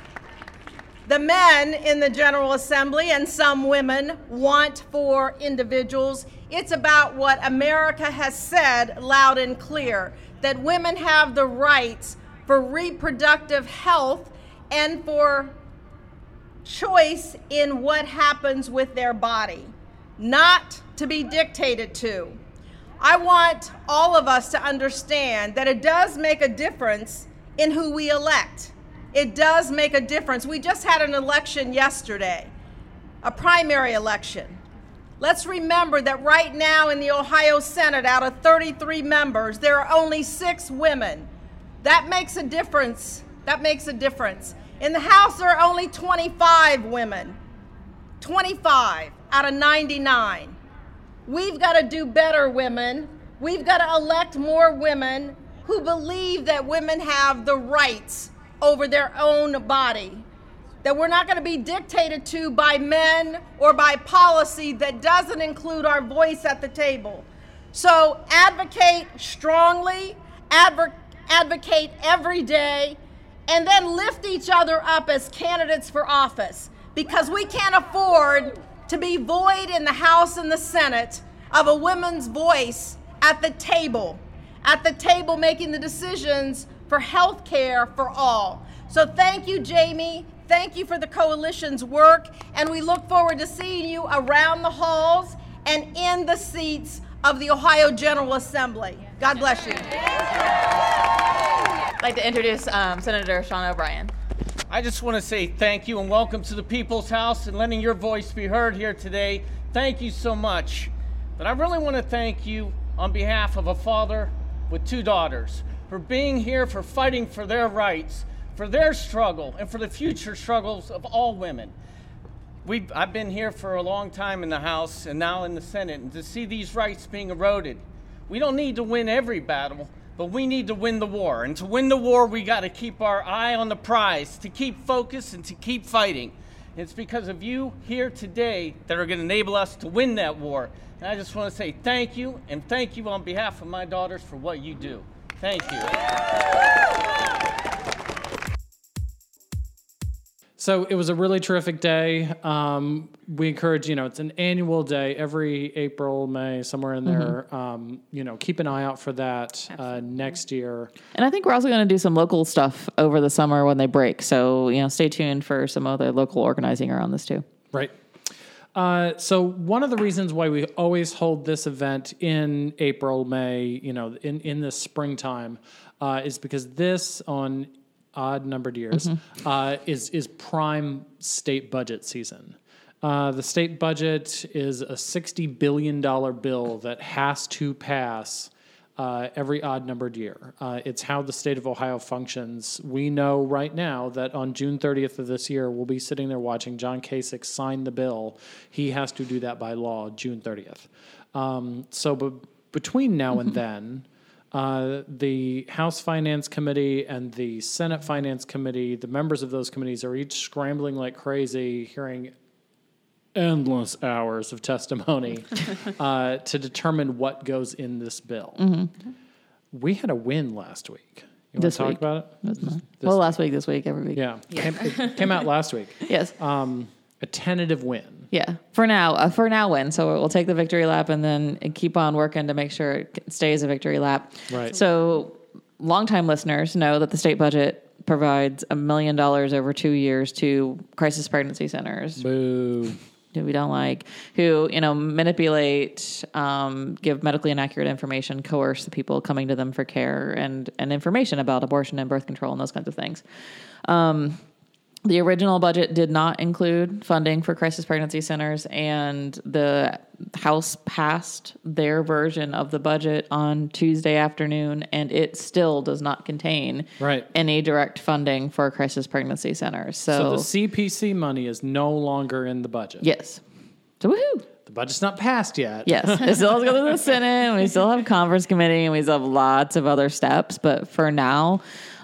the men in the General Assembly and some women want for individuals. It's about what America has said loud and clear that women have the rights for reproductive health and for choice in what happens with their body, not to be dictated to. I want all of us to understand that it does make a difference in who we elect. It does make a difference. We just had an election yesterday, a primary election. Let's remember that right now in the Ohio Senate, out of 33 members, there are only six women. That makes a difference. That makes a difference. In the House, there are only 25 women. 25 out of 99. We've got to do better, women. We've got to elect more women who believe that women have the rights over their own body. That we're not going to be dictated to by men or by policy that doesn't include our voice at the table. So advocate strongly, advocate advocate every day, and then lift each other up as candidates for office because we can't afford to be void in the House and the Senate of a woman's voice at the table, at the table making the decisions for health care for all. So thank you, Jamie. Thank you for the coalition's work, and we look forward to seeing you around the halls and in the seats of the Ohio General Assembly. God bless you. I'd like to introduce um, Senator Sean O'Brien. I just want to say thank you and welcome to the People's House and letting your voice be heard here today. Thank you so much. But I really want to thank you on behalf of a father with two daughters for being here, for fighting for their rights, for their struggle, and for the future struggles of all women. We've, I've been here for a long time in the House and now in the Senate, and to see these rights being eroded, we don't need to win every battle, but we need to win the war. And to win the war, we got to keep our eye on the prize, to keep focused and to keep fighting. And It's because of you here today that are going to enable us to win that war. And I just want to say thank you, and thank you on behalf of my daughters for what you do. Thank you. So it was a really terrific day. Um, we encourage, you know, it's an annual day every April, May, somewhere in there. Mm-hmm. Um, you know, keep an eye out for that uh, next year. And I think we're also going to do some local stuff over the summer when they break. So, you know, stay tuned for some other local organizing around this too. Right. Uh, so one of the reasons why we always hold this event in April, May, you know, in in the springtime, uh, is because this on odd numbered years, mm-hmm. uh, is is prime state budget season. Uh, the state budget is a sixty billion dollar bill that has to pass uh, every odd numbered year. Uh, it's how the state of Ohio functions. We know right now that on June 30th of this year, we'll be sitting there watching John Kasich sign the bill. He has to do that by law June 30th. Um, so, be- between now and then, uh, the House Finance Committee and the Senate Finance Committee, the members of those committees are each scrambling like crazy, hearing endless hours of testimony [LAUGHS] uh, to determine what goes in this bill. We had a win last week. You want This to talk week. about it? Well, last week, this week, every week. Yeah, Came, it came out last week. [LAUGHS] Yes. Um, a tentative win. Yeah, for now, uh, for now, win. So we'll take the victory lap and then keep on working to make sure it stays a victory lap. Right. So, longtime listeners know that the state budget provides a million dollars over two years to crisis pregnancy centers Boo. Who we don't like, who you know manipulate, um, give medically inaccurate information, coerce the people coming to them for care and and information about abortion and birth control and those kinds of things. Um, the original budget did not include funding for crisis pregnancy centers, and the House passed their version of the budget on Tuesday afternoon, and it still does not contain Right. any direct funding for crisis pregnancy centers. So So, the CPC money is no longer in the budget. yes, so woohoo! The budget's not passed yet. Yes, it still has to go to the Senate, and we still have conference committee, and we still have lots of other steps. But for now,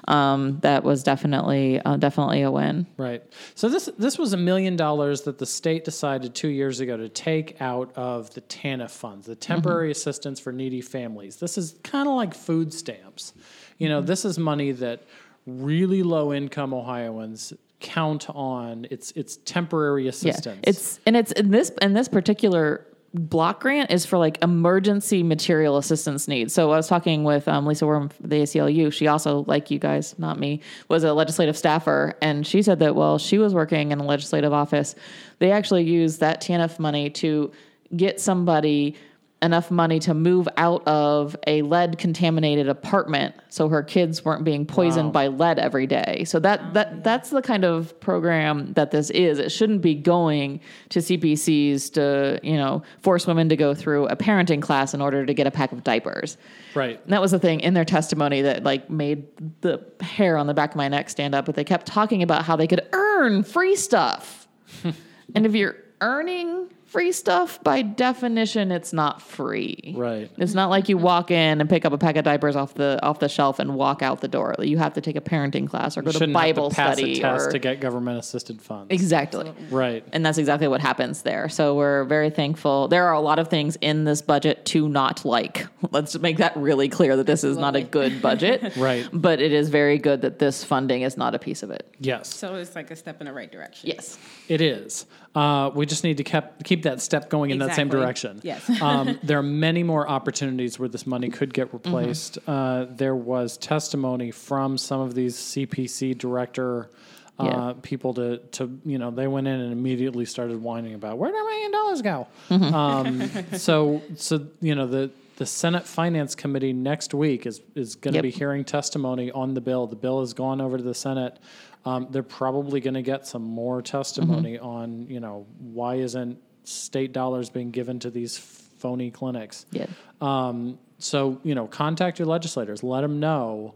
um, that was definitely uh, definitely a win. Right. So this this was a million dollars that the state decided two years ago to take out of the TANF funds, the temporary assistance for needy families. This is kind of like food stamps. You know, this is money that really low income Ohioans count on. It's it's temporary assistance. Yeah, it's and it's in this in this particular block grant is for like emergency material assistance needs. So I was talking with um, Lisa Worm, the ACLU. She also, like you guys, not me, was a legislative staffer, and she said that while she was working in a legislative office, they actually used that TANF money to get somebody enough money to move out of a lead contaminated apartment so her kids weren't being poisoned Wow. by lead every day. So that that that's the kind of program that this is. It shouldn't be going to CPCs to, you know, force women to go through a parenting class in order to get a pack of diapers. right. And that was the thing in their testimony that like made the hair on the back of my neck stand up, but they kept talking about how they could earn free stuff. [LAUGHS] and if you're earning free stuff, by definition, it's not free. Right. It's not like you walk in and pick up a pack of diapers off the off the shelf and walk out the door. You have to take a parenting class or go to Bible have to pass study a test or to get government assisted funds. exactly. Right. And that's exactly what happens there. So we're very thankful. There are a lot of things in this budget to not like. Let's make that really clear that this is not a good budget. [LAUGHS] Right. But it is very good that this funding is not a piece of it. Yes. So it's like a step in the right direction. Yes. It is. Uh, we just need to keep keep that step going in that same direction. Yes. [LAUGHS] um, there are many more opportunities where this money could get replaced. Uh, there was testimony from some of these CPC director. Uh, People to, to you know they went in and immediately started whining about where did our million dollars go. Mm-hmm. Um, [LAUGHS] so so you know the the Senate Finance Committee next week is is going to Yep. be hearing testimony on the bill. The bill has gone over to the Senate. Um, they're probably going to get some more testimony Mm-hmm. on, you know, why isn't state dollars being given to these phony clinics? Yeah. Um, so, you know, contact your legislators. Let them know.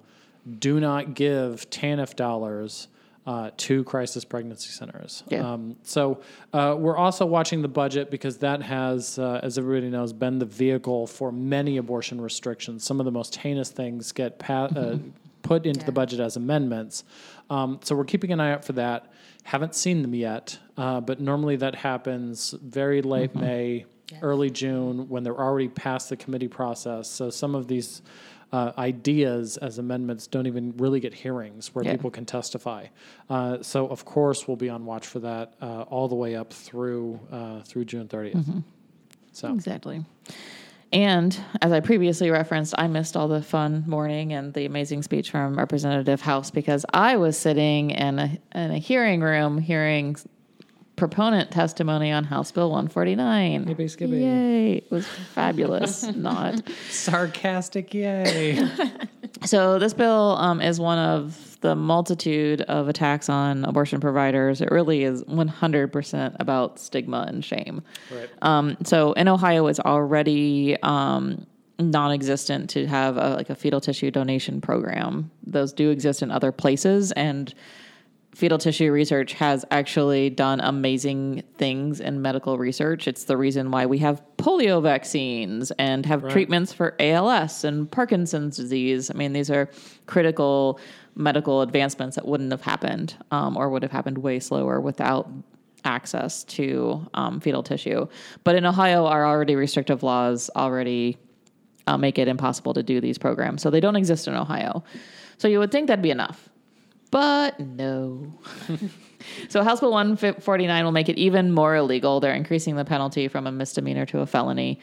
Do not give TANF dollars uh, to crisis pregnancy centers. Yeah. Um, so uh, we're also watching the budget because that has, uh, as everybody knows, been the vehicle for many abortion restrictions. Some of the most heinous things get pa- uh, [LAUGHS] put into the budget as amendments. Um, so we're keeping an eye out for that. Haven't seen them yet, uh, but normally that happens very late May, early June when they're already past the committee process. So some of these uh, ideas as amendments don't even really get hearings where Yeah. people can testify. Uh, so of course we'll be on watch for that uh, all the way up through uh, through June 30th. So Exactly. And as I previously referenced, I missed all the fun morning and the amazing speech from Representative Howse because I was sitting in a, in a hearing room hearing proponent testimony on House Bill 149. Yippee skippy. Yay. It was fabulous. [LAUGHS] Not. sarcastic, yay! [LAUGHS] So this bill um, is one of the multitude of attacks on abortion providers. It really is 100% about stigma and shame. Right. Um, so in Ohio, it's already um, non-existent to have a, like a fetal tissue donation program. Those do exist in other places, and fetal tissue research has actually done amazing things in medical research. It's the reason why we have polio vaccines and have treatments for ALS and Parkinson's disease. I mean, these are critical medical advancements that wouldn't have happened um, or would have happened way slower without access to um, fetal tissue. But in Ohio, our already restrictive laws already uh, make it impossible to do these programs. So they don't exist in Ohio. So you would think that'd be enough. But no. so House Bill 149 will make it even more illegal. They're increasing the penalty from a misdemeanor to a felony.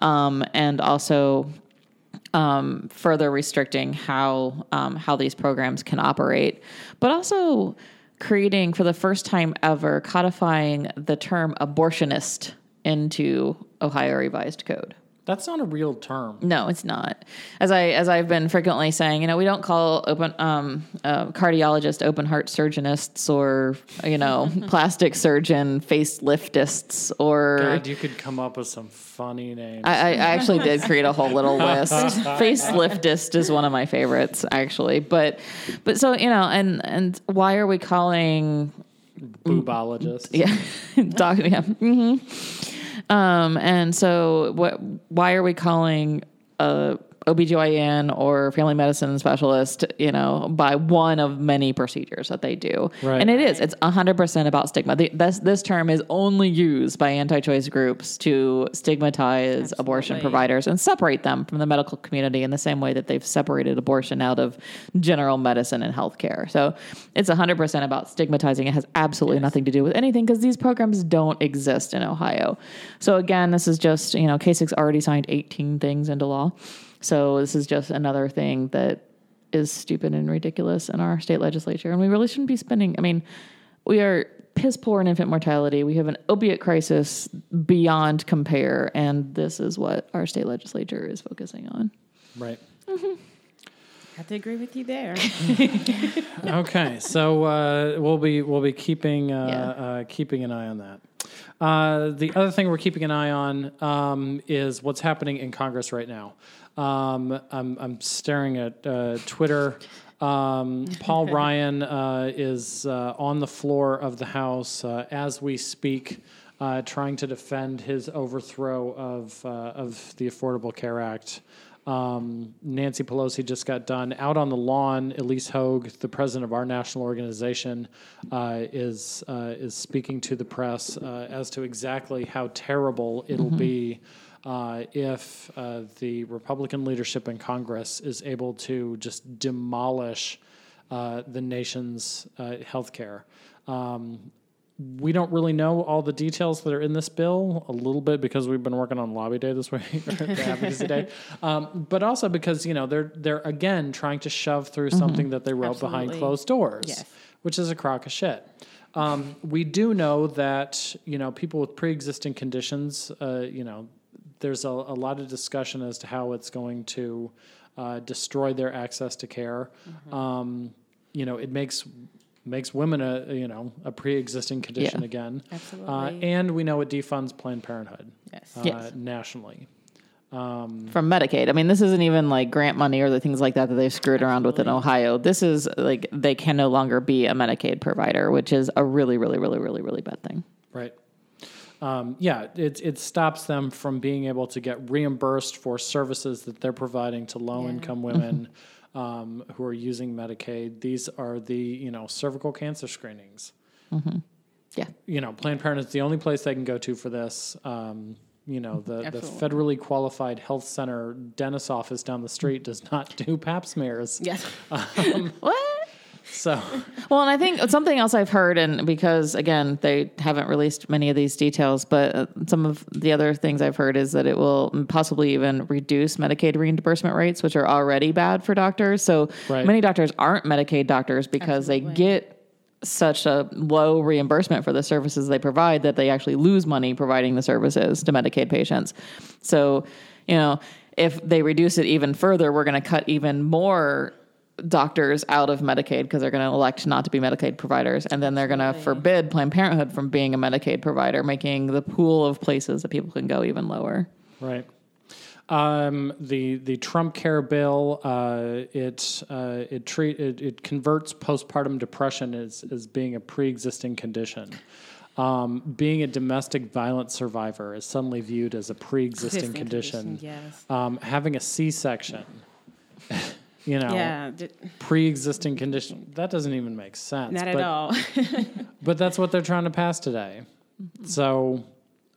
Um, and also um, further restricting how um, how these programs can operate, but also creating for the first time ever codifying the term abortionist into Ohio Revised Code. That's not a real term. No, it's not. As I as I've been frequently saying, you know, we don't call open um, uh, cardiologist open heart surgeonists or you know [LAUGHS] plastic surgeon faceliftists or. God, you could come up with some funny names. I, I actually did create a whole little list. [LAUGHS] Faceliftist is one of my favorites, actually. But but so you know, and and why are we calling Boobologist. yeah, [LAUGHS] doc, yeah. hmm Um, and so what, why are we calling a OBGYN or family medicine specialist, you know, by one of many procedures that they do. Right. And it is, it's 100% about stigma. The, this, this term is only used by anti-choice groups to stigmatize abortion providers and separate them from the medical community in the same way that they've separated abortion out of general medicine and healthcare. So it's 100% about stigmatizing. It has absolutely nothing to do with anything because these programs don't exist in Ohio. So again, this is just, you know, Kasich already signed 18 things into law. So this is just another thing that is stupid and ridiculous in our state legislature. And we really shouldn't be spending, I mean, we are piss poor in infant mortality. We have an opiate crisis beyond compare. And this is what our state legislature is focusing on. Right. [LAUGHS] have to agree with you there. [LAUGHS] okay, so uh, we'll be we'll be keeping uh, Yeah. uh, keeping an eye on that. Uh, the other thing we're keeping an eye on um, is what's happening in Congress right now. Um, I'm, I'm staring at uh, Twitter. Um, Paul Ryan uh, is uh, on the floor of the House uh, as we speak, uh, trying to defend his overthrow of uh, of the Affordable Care Act. Um, Nancy Pelosi just got done out on the lawn. Ilyse Hogue, the president of our national organization, uh, is uh, is speaking to the press uh, as to exactly how terrible it'll be uh, if uh, the Republican leadership in Congress is able to just demolish uh, the nation's uh, health care. Um, we don't really know all the details that are in this bill a little bit because we've been working on lobby day this [LAUGHS] week advocacy day um, but also because you know they're they're again trying to shove through something that they wrote behind closed doors Yes. which is a crock of shit um, we do know that you know people with pre-existing conditions uh, you know there's a, a lot of discussion as to how it's going to uh, destroy their access to care um, you know it makes makes women a you know a pre-existing condition Yeah. again uh, Absolutely. and we know it defunds planned parenthood Yes. uh, Yes. nationally from Medicaid. I mean, this isn't even like grant money or the things like that that they've screwed around with in Ohio. This is like they can no longer be a Medicaid provider, which is a really, really, really, really, really bad thing. Um, yeah, it, it stops them from being able to get reimbursed for services that they're providing to low income women [LAUGHS] um, who are using Medicaid. These are the you know cervical cancer screenings. Yeah. You know, Planned Parenthood's the only place they can go to for this. Um, you know, the, the federally qualified health center dentist office down the street does not do pap smears. yes. [LAUGHS] [LAUGHS] What? So, [LAUGHS] Well, and I think something else I've heard, and because again, they haven't released many of these details, but uh, some of the other things I've heard is that it will possibly even reduce Medicaid reimbursement rates, which are already bad for doctors. So Right. many doctors aren't Medicaid doctors because they get such a low reimbursement for the services they provide that they actually lose money providing the services to Medicaid patients. So, you know, if they reduce it even further, we're going to cut even more doctors out of Medicaid because they're going to elect not to be Medicaid providers. And then they're going to forbid Planned Parenthood from being a Medicaid provider, making the pool of places that people can go even lower. Right. Um, the the Trump Care bill uh, it uh, it treat it, it converts postpartum depression as as being a pre existing condition. Um, being a domestic violence survivor is suddenly viewed as a pre existing Existing condition. condition, yes. Um, having a C section, [LAUGHS] you know, Yeah, pre existing condition that doesn't even make sense. not but- at all. [LAUGHS] but that's what they're trying to pass today. So,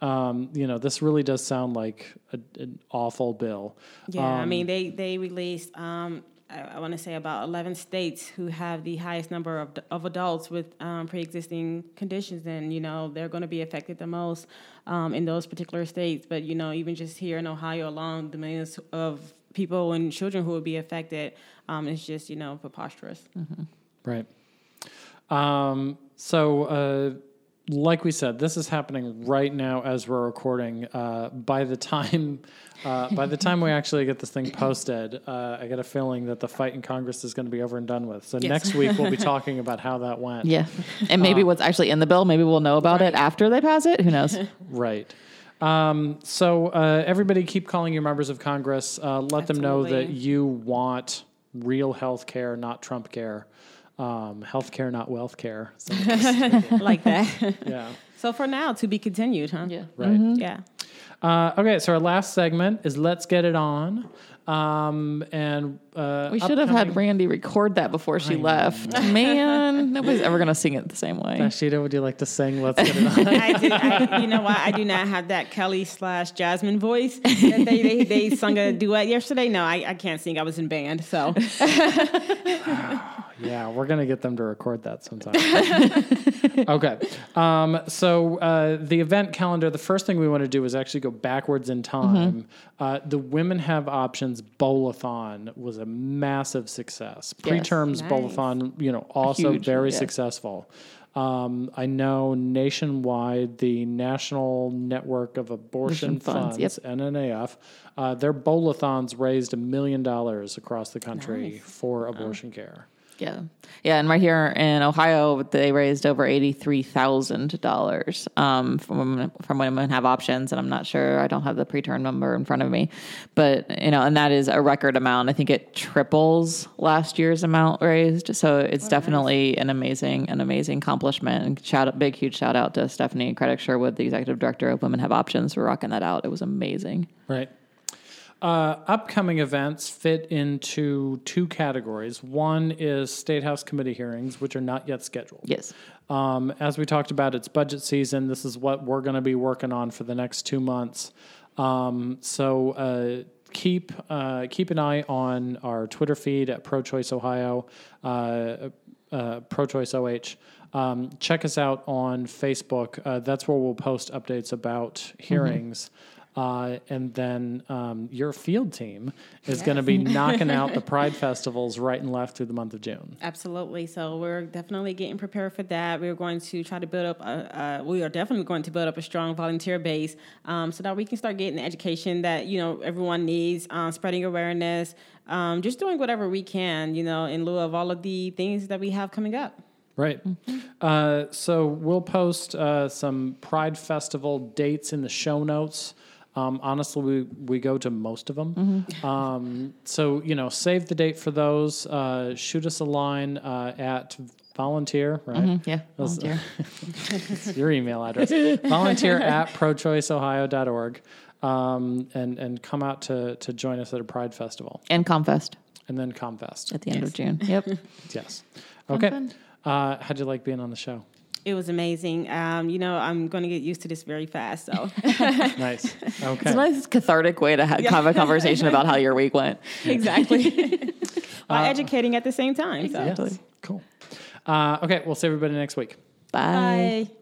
um, you know, this really does sound like a, an awful bill. Yeah, I Um, mean they they released um, I, I want to say about eleven states who have the highest number of of adults with um, pre-existing conditions, and you know they're going to be affected the most um, in those particular states. But you know, even just here in Ohio alone, the millions of people and children who would be affected um, is just you know preposterous. Right. Um, so, uh, like we said, this is happening right now as we're recording. Uh, by the time, uh, by the time we actually get this thing posted, uh, I get a feeling that the fight in Congress is going to be over and done with. So Yes. next week we'll be [LAUGHS] talking about how that went. Yeah. And maybe what's actually in the bill, maybe we'll know about it after they pass it. Who knows? [LAUGHS] Right. Um, so uh, everybody keep calling your members of Congress. Uh, let them know that you want real health care, not Trump care. Um, health care, not wealth care. So, [LAUGHS] [LAUGHS] like that. yeah. So for now, to be continued, huh? Yeah. Right. Yeah. Uh, okay, so our last segment is Let's Get It On. Um, and uh, We should have had Randy record that before she left. [LAUGHS] Man, nobody's ever going to sing it the same way. Rashida, would you like to sing Let's Get It [LAUGHS] On? I do, I, you know what? I do not have that Kelly slash Jasmine voice. And they, they they sung a duet yesterday. No, I, I can't sing. I was in band, so [LAUGHS] Yeah, we're gonna get them to record that sometime. [LAUGHS] okay, um, so uh, the event calendar. The first thing we want to do is actually go backwards in time. Uh, the Women Have Options Bowlathon was a massive success. Preterms Nice. Bowlathon, you know, also Huge, very yeah. successful. Um, I know nationwide, the National Network of Abortion Abortion Funds, Funds, yep. NNAF, uh, their bowlathons raised a million dollars across the country Nice. for abortion care. Yeah. Yeah. And right here in Ohio, they raised over $83,000 um, from, women- from Women Have Options. And I'm not sure, I don't have the preterm number in front of me. But, you know, and that is a record amount. I think it triples last year's amount raised. So it's definitely an amazing, an amazing accomplishment. And shout out, big, huge shout out to Stephanie Craddock Sherwood, the executive director of Women Have Options, for rocking that out. It was amazing. Right. Uh, upcoming events fit into two categories. One is State House committee hearings, which are not yet scheduled. Yes. Um, as we talked about, it's budget season. This is what we're going to be working on for the next two months. Um, so uh, keep uh, keep an eye on our Twitter feed at Pro Choice Ohio, uh, uh, Pro Choice OH. Um, check us out on Facebook. Uh, that's where we'll post updates about hearings. Uh, and then um, your field team is going to be knocking out the [LAUGHS] Pride festivals right and left through the month of June. Absolutely. So we're definitely getting prepared for that. We're going to try to build up. A, uh, we are definitely going to build up a strong volunteer base, um, so that we can start getting the education that you know everyone needs, um, spreading awareness, um, just doing whatever we can, you know, in lieu of all of the things that we have coming up. Right. Uh, so we'll post uh, some Pride Festival dates in the show notes. Um, honestly, we, we go to most of them. Um, so, you know, save the date for those. Uh, shoot us a line uh, at volunteer, right? Yeah. Volunteer. It's [LAUGHS] your email address. volunteer [LAUGHS] at prochoiceohio.org um, and, and come out to, to join us at a Pride Festival. And Comfest And then Comfest. at the end of June. Yep. [LAUGHS] Yes. Okay. Uh, how'd you like being on the show? It was amazing. Um, you know, I'm going to get used to this very fast. So [LAUGHS] Nice. [LAUGHS] Okay. It's a nice cathartic way to ha- have a conversation about how your week went. [LAUGHS] exactly, while educating at the same time. So. Yes. Cool. Uh, okay, we'll see everybody next week. Bye. Bye.